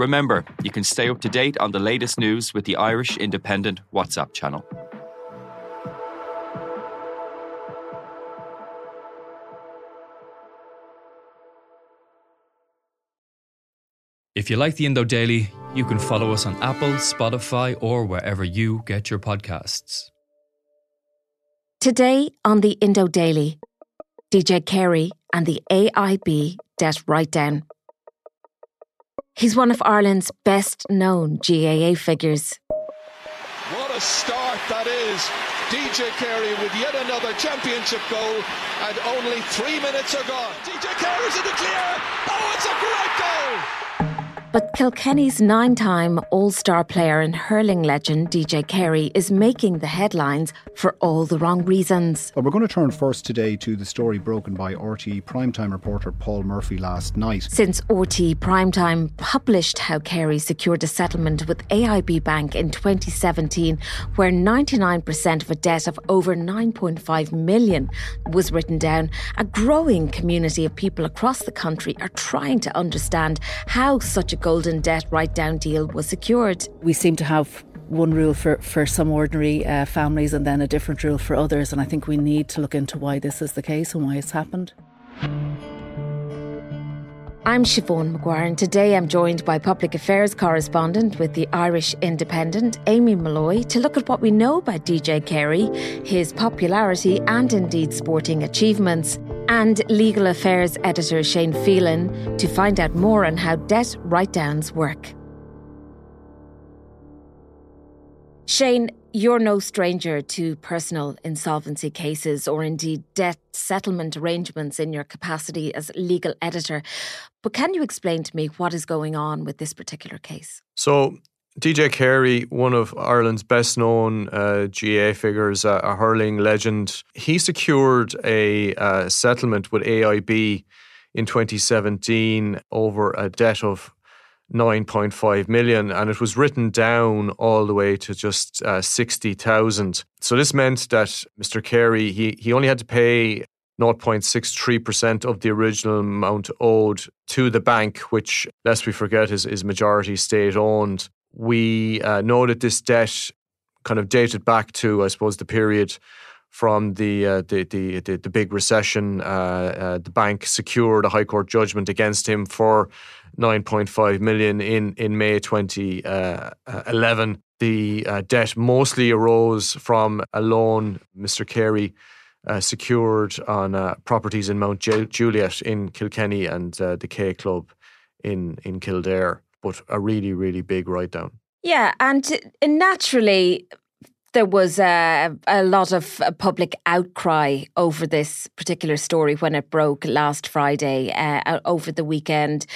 Remember, you can stay up to date on the latest news with the Irish Independent WhatsApp channel. If you like the Indo Daily, you can follow us on Apple, Spotify, or wherever you get your podcasts. Today on the Indo Daily, DJ Carey and the AIB debt write down. He's one of Ireland's best known GAA figures. What a start that is. DJ Carey with yet another championship goal, and only three minutes are gone. DJ Carey's in the clear. Oh, it's a great goal! But Kilkenny's nine time All Star player and hurling legend DJ Carey is making the headlines for all the wrong reasons. Well, we're going to turn first today to the story broken by RTÉ primetime reporter Paul Murphy last night. Since RTÉ primetime published how Carey secured a settlement with AIB Bank in 2017, where 99% of a debt of over 9.5 million was written down, a growing community of people across the country are trying to understand how such a golden debt write down deal was secured. We seem to have one rule for, for some ordinary uh, families and then a different rule for others. And I think we need to look into why this is the case and why it's happened. I'm Siobhan Maguire, and today I'm joined by public affairs correspondent with the Irish Independent, Amy Molloy, to look at what we know about DJ Carey, his popularity and indeed sporting achievements, and legal affairs editor Shane Phelan to find out more on how debt write downs work. Shane, you're no stranger to personal insolvency cases or indeed debt settlement arrangements in your capacity as legal editor. But can you explain to me what is going on with this particular case? So, DJ Carey, one of Ireland's best known uh, GAA figures, a hurling legend, he secured a uh, settlement with AIB in 2017 over a debt of 9.5 million and it was written down all the way to just uh, 60,000. So this meant that Mr. Carey, he, he only had to pay 0.63% of the original amount owed to the bank, which, lest we forget, is, is majority state owned. We uh, know that this debt kind of dated back to, I suppose, the period from the uh, the, the, the, the big recession. Uh, uh, the bank secured a high court judgment against him for 9.5 million in in May 2011. Uh, the uh, debt mostly arose from a loan Mr. Carey secured on properties in Mount Juliet in Kilkenny and the K Club in in Kildare. But a really really big write down. Yeah, and naturally, there was a, a lot of uh, public outcry over this particular story when it broke last Friday uh, over the weekend.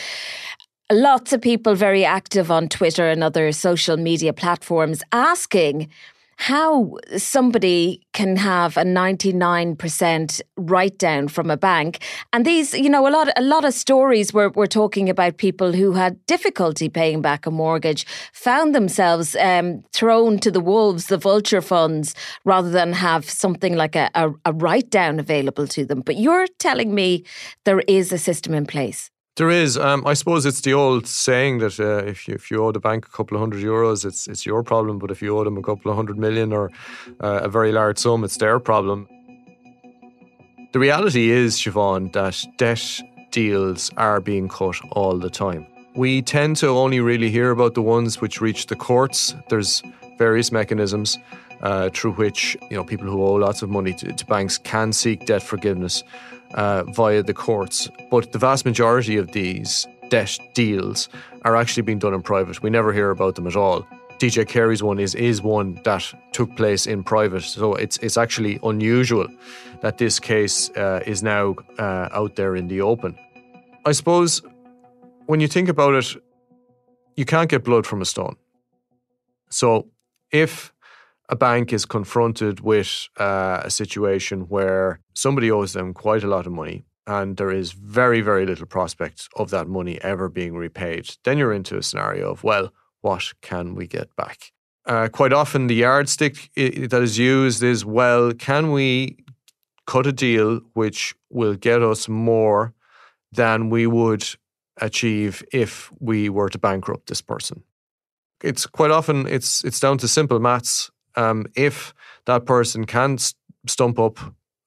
Lots of people very active on Twitter and other social media platforms asking how somebody can have a 99% write down from a bank and these you know a lot a lot of stories were we're talking about people who had difficulty paying back a mortgage found themselves um, thrown to the wolves the vulture funds rather than have something like a, a, a write down available to them. But you're telling me there is a system in place there is. Um, I suppose it's the old saying that uh, if you if you owe the bank a couple of hundred euros, it's it's your problem. But if you owe them a couple of hundred million or uh, a very large sum, it's their problem. The reality is, Siobhan, that debt deals are being cut all the time. We tend to only really hear about the ones which reach the courts. There's various mechanisms uh, through which you know people who owe lots of money to, to banks can seek debt forgiveness uh, via the courts. But the vast majority of these debt deals are actually being done in private. We never hear about them at all. DJ Carey's one is is one that took place in private, so it's it's actually unusual that this case uh, is now uh, out there in the open. I suppose when you think about it, you can't get blood from a stone. So if a bank is confronted with uh, a situation where somebody owes them quite a lot of money and there is very, very little prospect of that money ever being repaid, then you're into a scenario of, well, what can we get back? Uh, quite often, the yardstick that is used is, well, can we cut a deal which will get us more than we would achieve if we were to bankrupt this person? It's quite often it's it's down to simple maths. Um, if that person can stump up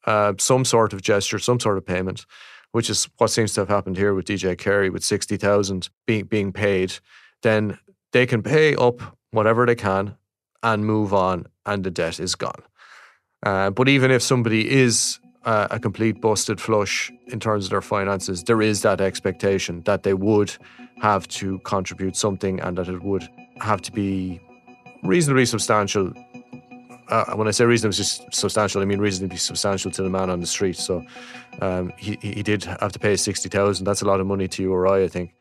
uh, some sort of gesture, some sort of payment, which is what seems to have happened here with DJ Carey with 60,000 being, being paid, then they can pay up whatever they can and move on, and the debt is gone. Uh, but even if somebody is uh, a complete busted flush in terms of their finances, there is that expectation that they would have to contribute something and that it would have to be reasonably substantial uh, when I say reasonably substantial, I mean reasonably substantial to the man on the street. So um, he he did have to pay sixty thousand. That's a lot of money to you or I, I think.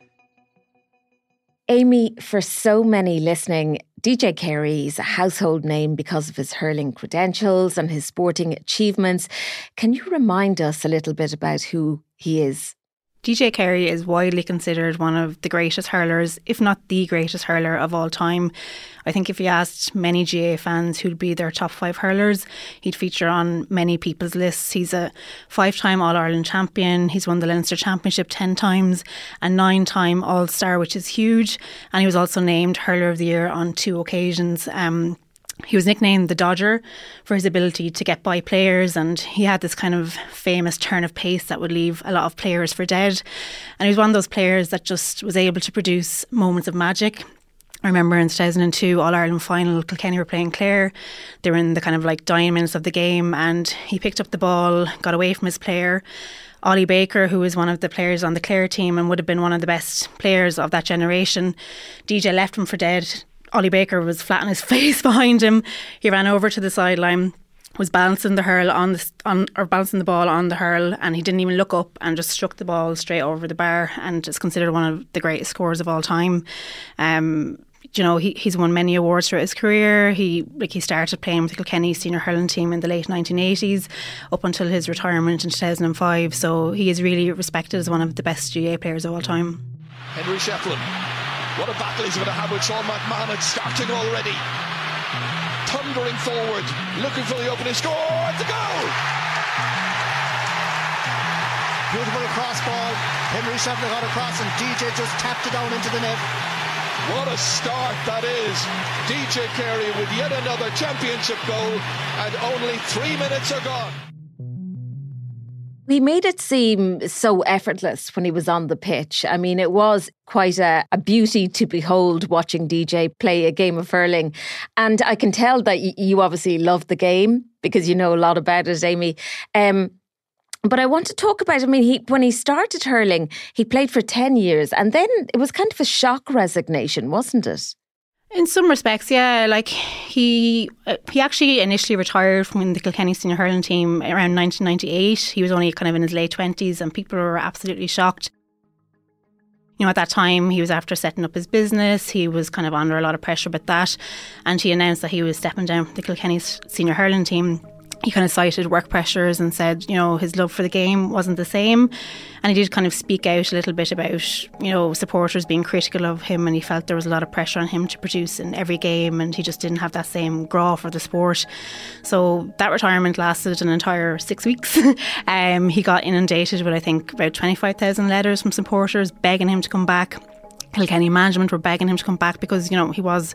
Amy, for so many listening, DJ Carey is a household name because of his hurling credentials and his sporting achievements. Can you remind us a little bit about who he is? DJ Carey is widely considered one of the greatest hurlers, if not the greatest hurler of all time. I think if you asked many GAA fans who'd be their top five hurlers, he'd feature on many people's lists. He's a five time All Ireland champion, he's won the Leinster Championship 10 times, a nine time All Star, which is huge. And he was also named Hurler of the Year on two occasions. Um, he was nicknamed the Dodger for his ability to get by players, and he had this kind of famous turn of pace that would leave a lot of players for dead. And he was one of those players that just was able to produce moments of magic. I remember in 2002 All Ireland final, Kilkenny were playing Clare. They were in the kind of like dying minutes of the game, and he picked up the ball, got away from his player. Ollie Baker, who was one of the players on the Clare team and would have been one of the best players of that generation, DJ left him for dead Ollie Baker was flat on his face behind him. He ran over to the sideline, was balancing the hurl on the on or balancing the ball on the hurl, and he didn't even look up and just struck the ball straight over the bar, and is considered one of the greatest scorers of all time. Um, you know, he, he's won many awards throughout his career. He like he started playing with the Kilkenny senior hurling team in the late 1980s, up until his retirement in 2005. So he is really respected as one of the best GAA players of all time. Henry Shefflin what a battle he's going to have with Sean McMahon. It's starting already. Thundering forward, looking for the opening score. The goal! Beautiful cross ball. Henry Shefflin got across and DJ just tapped it down into the net. What a start that is. DJ Carey with yet another championship goal, and only three minutes are gone. He made it seem so effortless when he was on the pitch. I mean, it was quite a, a, beauty to behold watching DJ play a game of hurling. And I can tell that you obviously love the game because you know a lot about it, Amy. Um, but I want to talk about. I mean, he when he started hurling, he played for ten years, and then it was kind of a shock resignation, wasn't it? In some respects, yeah. Like he uh, he actually initially retired from the Kilkenny senior hurling team around 1998. He was only kind of in his late twenties, and people were absolutely shocked. You know, at that time, he was after setting up his business. He was kind of under a lot of pressure with that, and he announced that he was stepping down from the Kilkenny senior hurling team he kind of cited work pressures and said, you know, his love for the game wasn't the same. And he did kind of speak out a little bit about, you know, supporters being critical of him and he felt there was a lot of pressure on him to produce in every game and he just didn't have that same grá for the sport. So that retirement lasted an entire six weeks. um, he got inundated with, I think, about 25,000 letters from supporters begging him to come back. Kilkenny management were begging him to come back because you know he was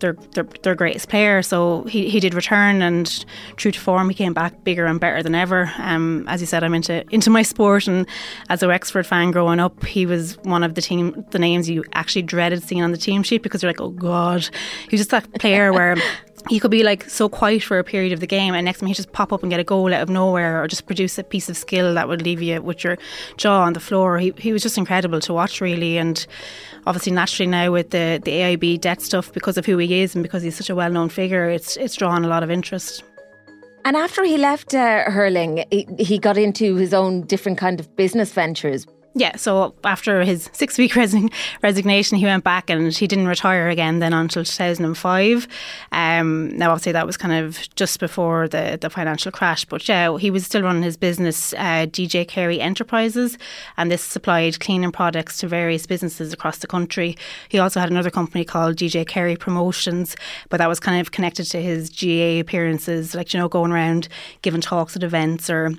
their their, their greatest player. So he, he did return and true to form, he came back bigger and better than ever. Um, as you said, I'm into into my sport, and as a Wexford fan growing up, he was one of the team the names you actually dreaded seeing on the team sheet because you're like, oh god, he was just that player where he could be like so quiet for a period of the game and next time he'd just pop up and get a goal out of nowhere or just produce a piece of skill that would leave you with your jaw on the floor. He, he was just incredible to watch really and obviously naturally now with the, the AIB debt stuff because of who he is and because he's such a well known figure it's it's drawn a lot of interest. And after he left uh, hurling, he, he got into his own different kind of business ventures. Yeah, so after his six week resign- resignation, he went back and he didn't retire again then until 2005. Um, now, obviously, that was kind of just before the, the financial crash, but yeah, he was still running his business, uh, DJ Carey Enterprises, and this supplied cleaning products to various businesses across the country. He also had another company called DJ Carey Promotions, but that was kind of connected to his GAA appearances, like, you know, going around giving talks at events or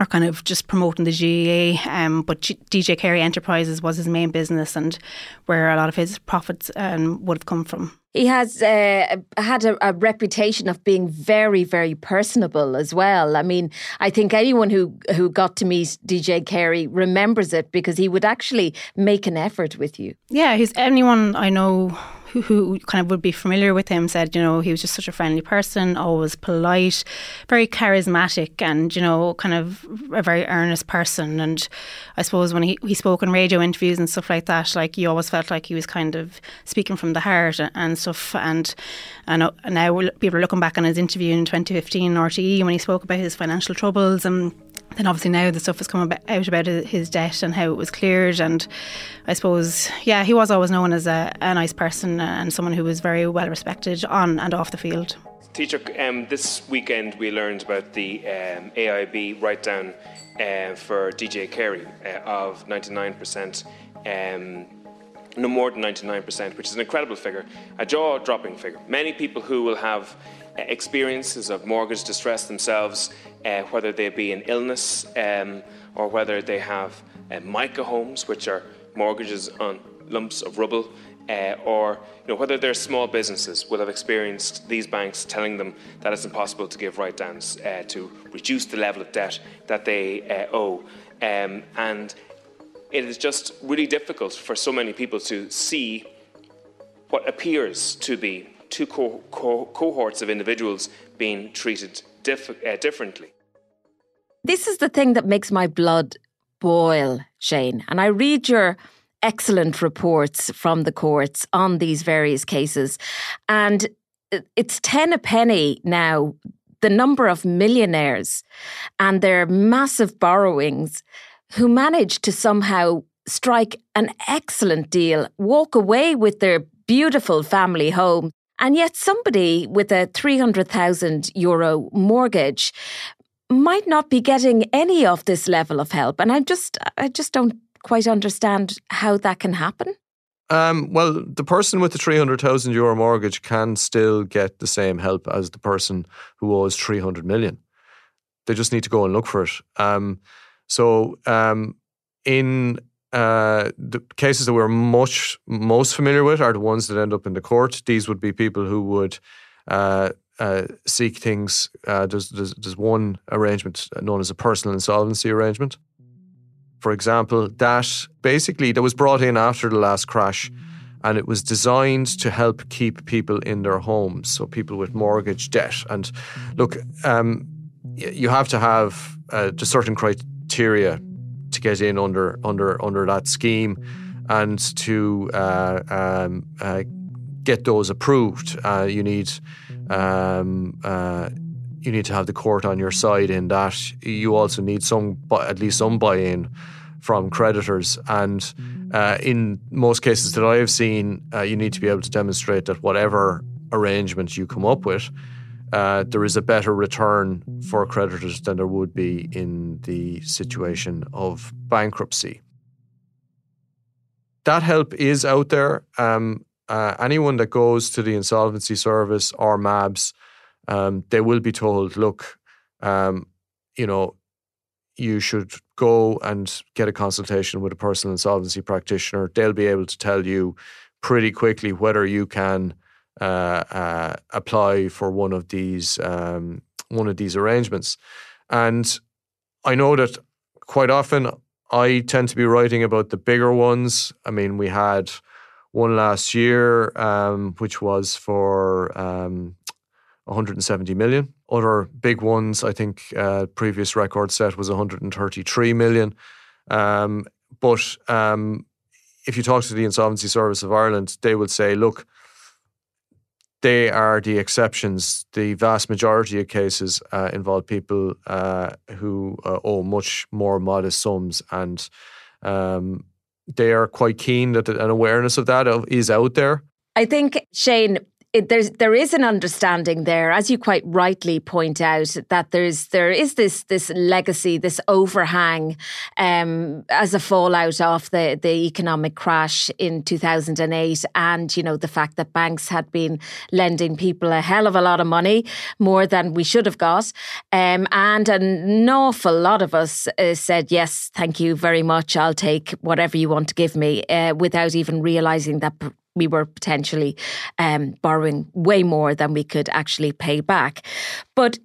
are kind of just promoting the GAA. Um, but G- DJ Carey Enterprises was his main business and where a lot of his profits um, would have come from. He has uh, had a, a, reputation of being very, very personable as well. I mean, I think anyone who, who got to meet DJ Carey remembers it because he would actually make an effort with you. Yeah, he's anyone I know who, kind of would be familiar with him said, you know, he was just such a friendly person, always polite, very charismatic, and you know, kind of a very earnest person. And I suppose when he, he spoke in radio interviews and stuff like that, like you always felt like he was kind of speaking from the heart and stuff. And and uh, now people are looking back on his interview in 2015 RTE when he spoke about his financial troubles and then obviously now the stuff has come out about his debt and how it was cleared and I suppose yeah he was always known as a, a nice person and someone who was very well respected on and off the field. Teacher, um, this weekend we learned about the um, AIB write down uh, for DJ Carey uh, of 99%, um, no more than 99%, which is an incredible figure, a jaw dropping figure. Many people who will have uh, experiences of mortgage distress themselves uh, whether they be an illness um, or whether they have uh, mica homes, which are mortgages on lumps of rubble, uh, or you know, whether they're small businesses will have experienced these banks telling them that it's impossible to give write downs uh, to reduce the level of debt that they uh, owe. Um, and it is just really difficult for so many people to see what appears to be two co- co- cohorts of individuals being treated uh, differently. This is the thing that makes my blood boil, Shane. And I read your excellent reports from the courts on these various cases. And it's 10 a penny now, the number of millionaires and their massive borrowings who managed to somehow strike an excellent deal, walk away with their beautiful family home. And yet, somebody with a 300,000 euro mortgage might not be getting any of this level of help. And I just, I just don't quite understand how that can happen. Um, well, the person with the 300,000 euro mortgage can still get the same help as the person who owes 300 million. They just need to go and look for it. Um, so, um, in uh, the cases that we're much most familiar with are the ones that end up in the court. These would be people who would uh, uh, seek things. Uh, there's, there's, there's one arrangement known as a personal insolvency arrangement. For example, that basically that was brought in after the last crash, and it was designed to help keep people in their homes, so people with mortgage debt. And look, um, you have to have uh, certain criteria to get in under under under that scheme, and to uh, um, uh, get those approved, uh, you need um, uh, you need to have the court on your side in that. You also need some, at least some buy-in from creditors, and uh, in most cases that I have seen, uh, you need to be able to demonstrate that whatever arrangement you come up with, uh, there is a better return for creditors than there would be in the situation of bankruptcy. That help is out there. Um, uh, anyone that goes to the insolvency service or MABS, um, they will be told, look, um, you know, you should go and get a consultation with a personal insolvency practitioner. They'll be able to tell you pretty quickly whether you can uh, uh, apply for one of these um, one of these arrangements. And I know that quite often I tend to be writing about the bigger ones. I mean, we had one last year, um, which was for um, 170 million. Other big ones, I think, uh, previous record set was 133 million. Um, but um, if you talk to the Insolvency Service of Ireland, they will say, look, they are the exceptions. The vast majority of cases uh, involve people uh, who uh, owe much more modest sums and um, they are quite keen that an awareness of that is out there. I think Shane, it, there's there is an understanding there, as you quite rightly point out, that there's there is this this legacy, this overhang, um, as a fallout of the the economic crash in two thousand and eight, and you know the fact that banks had been lending people a hell of a lot of money, more than we should have got, um, and an awful lot of us uh, said yes, thank you very much, I'll take whatever you want to give me, uh, without even realizing that we were potentially um, borrowing way more than we could actually pay back. But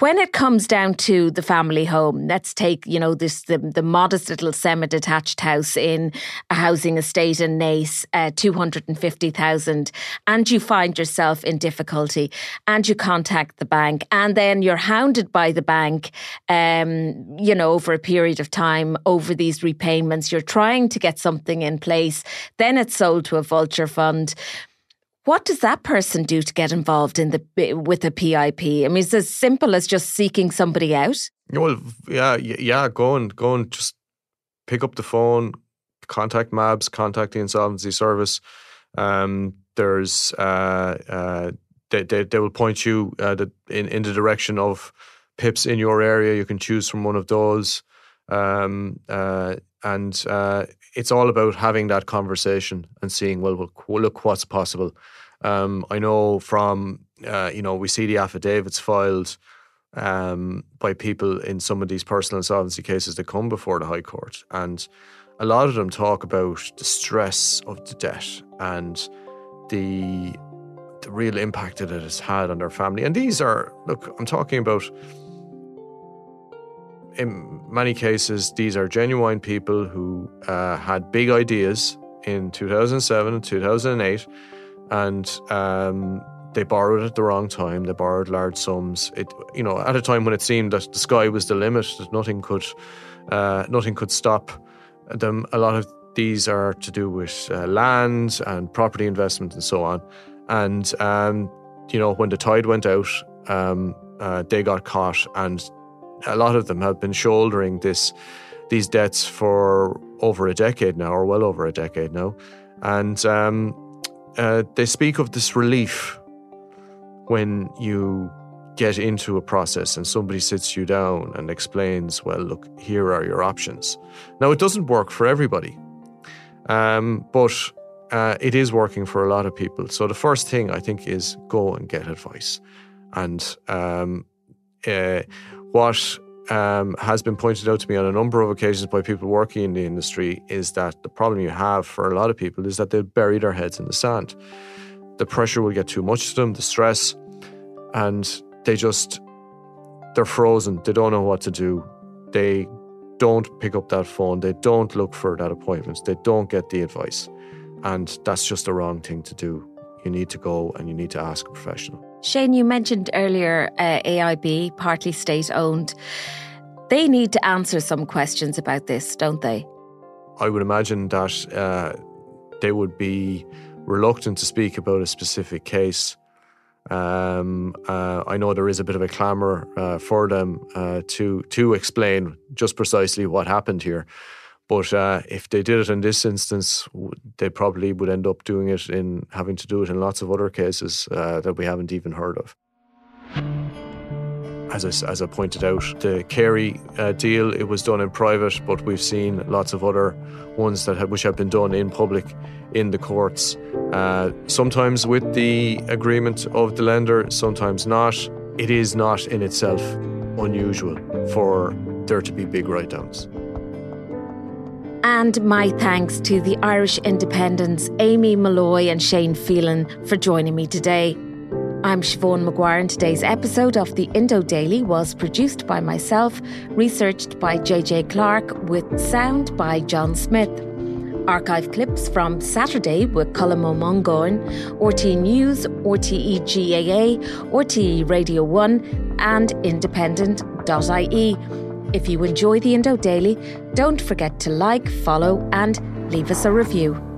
when it comes down to the family home, let's take you know this the, the modest little semi-detached house in a housing estate in Naas, uh, two hundred and fifty thousand, and you find yourself in difficulty, and you contact the bank, and then you're hounded by the bank, um, you know, over a period of time over these repayments. You're trying to get something in place, then it's sold to a vulture fund what does that person do to get involved in the with a PIP? I mean, it's as simple as just seeking somebody out. Well, yeah, yeah. Go and go and just pick up the phone, contact MABS, contact the insolvency service. Um, there's uh, uh, they, they, they will point you uh, in in the direction of PIPs in your area. You can choose from one of those, um, uh, and uh, it's all about having that conversation and seeing well, look, look what's possible. Um, I know from uh, you know we see the affidavits filed um, by people in some of these personal insolvency cases that come before the High Court, and a lot of them talk about the stress of the debt and the the real impact that it has had on their family. And these are look, I'm talking about. In many cases, these are genuine people who uh, had big ideas in 2007 and 2008 and um, they borrowed at the wrong time. They borrowed large sums. It, you know, at a time when it seemed that the sky was the limit, that nothing could, uh, nothing could stop them. A lot of these are to do with uh, land and property investment and so on. And um, you know, when the tide went out, um, uh, they got caught, and a lot of them have been shouldering this these debts for over a decade now, or well over a decade now. And um, uh, they speak of this relief when you get into a process and somebody sits you down and explains, well, look, here are your options. Now, it doesn't work for everybody, um, but uh, it is working for a lot of people. So, the first thing I think is go and get advice. And um, uh, what um, has been pointed out to me on a number of occasions by people working in the industry is that the problem you have for a lot of people is that they bury their heads in the sand. The pressure will get too much to them, the stress, and they just they're frozen. They don't know what to do. They don't pick up that phone. They don't look for that appointment. They don't get the advice. And that's just the wrong thing to do. You need to go and you need to ask a professional. Shane, you mentioned earlier uh, AIB, partly state owned. They need to answer some questions about this, don't they? I would imagine that uh, they would be reluctant to speak about a specific case. Um, uh, I know there is a bit of a clamour uh, for them uh, to to explain just precisely what happened here. But uh, if they did it in this instance, they probably would end up doing it in having to do it in lots of other cases uh, that we haven't even heard of. As I, as I pointed out, the Carey uh, deal it was done in private, but we've seen lots of other ones that have, which have been done in public in the courts. Uh, sometimes with the agreement of the lender, sometimes not. It is not in itself unusual for there to be big write downs. And my thanks to the Irish Independents, Amy Molloy and Shane Phelan, for joining me today. I'm Siobhan Maguire, and today's episode of the Indo Daily was produced by myself, researched by JJ Clark, with sound by John Smith. Archive clips from Saturday with Colm Mongáin, RTE News, RTE GAA, RTE Radio 1, and independent.ie. If you enjoy the Indo Daily, don't forget to like, follow, and leave us a review.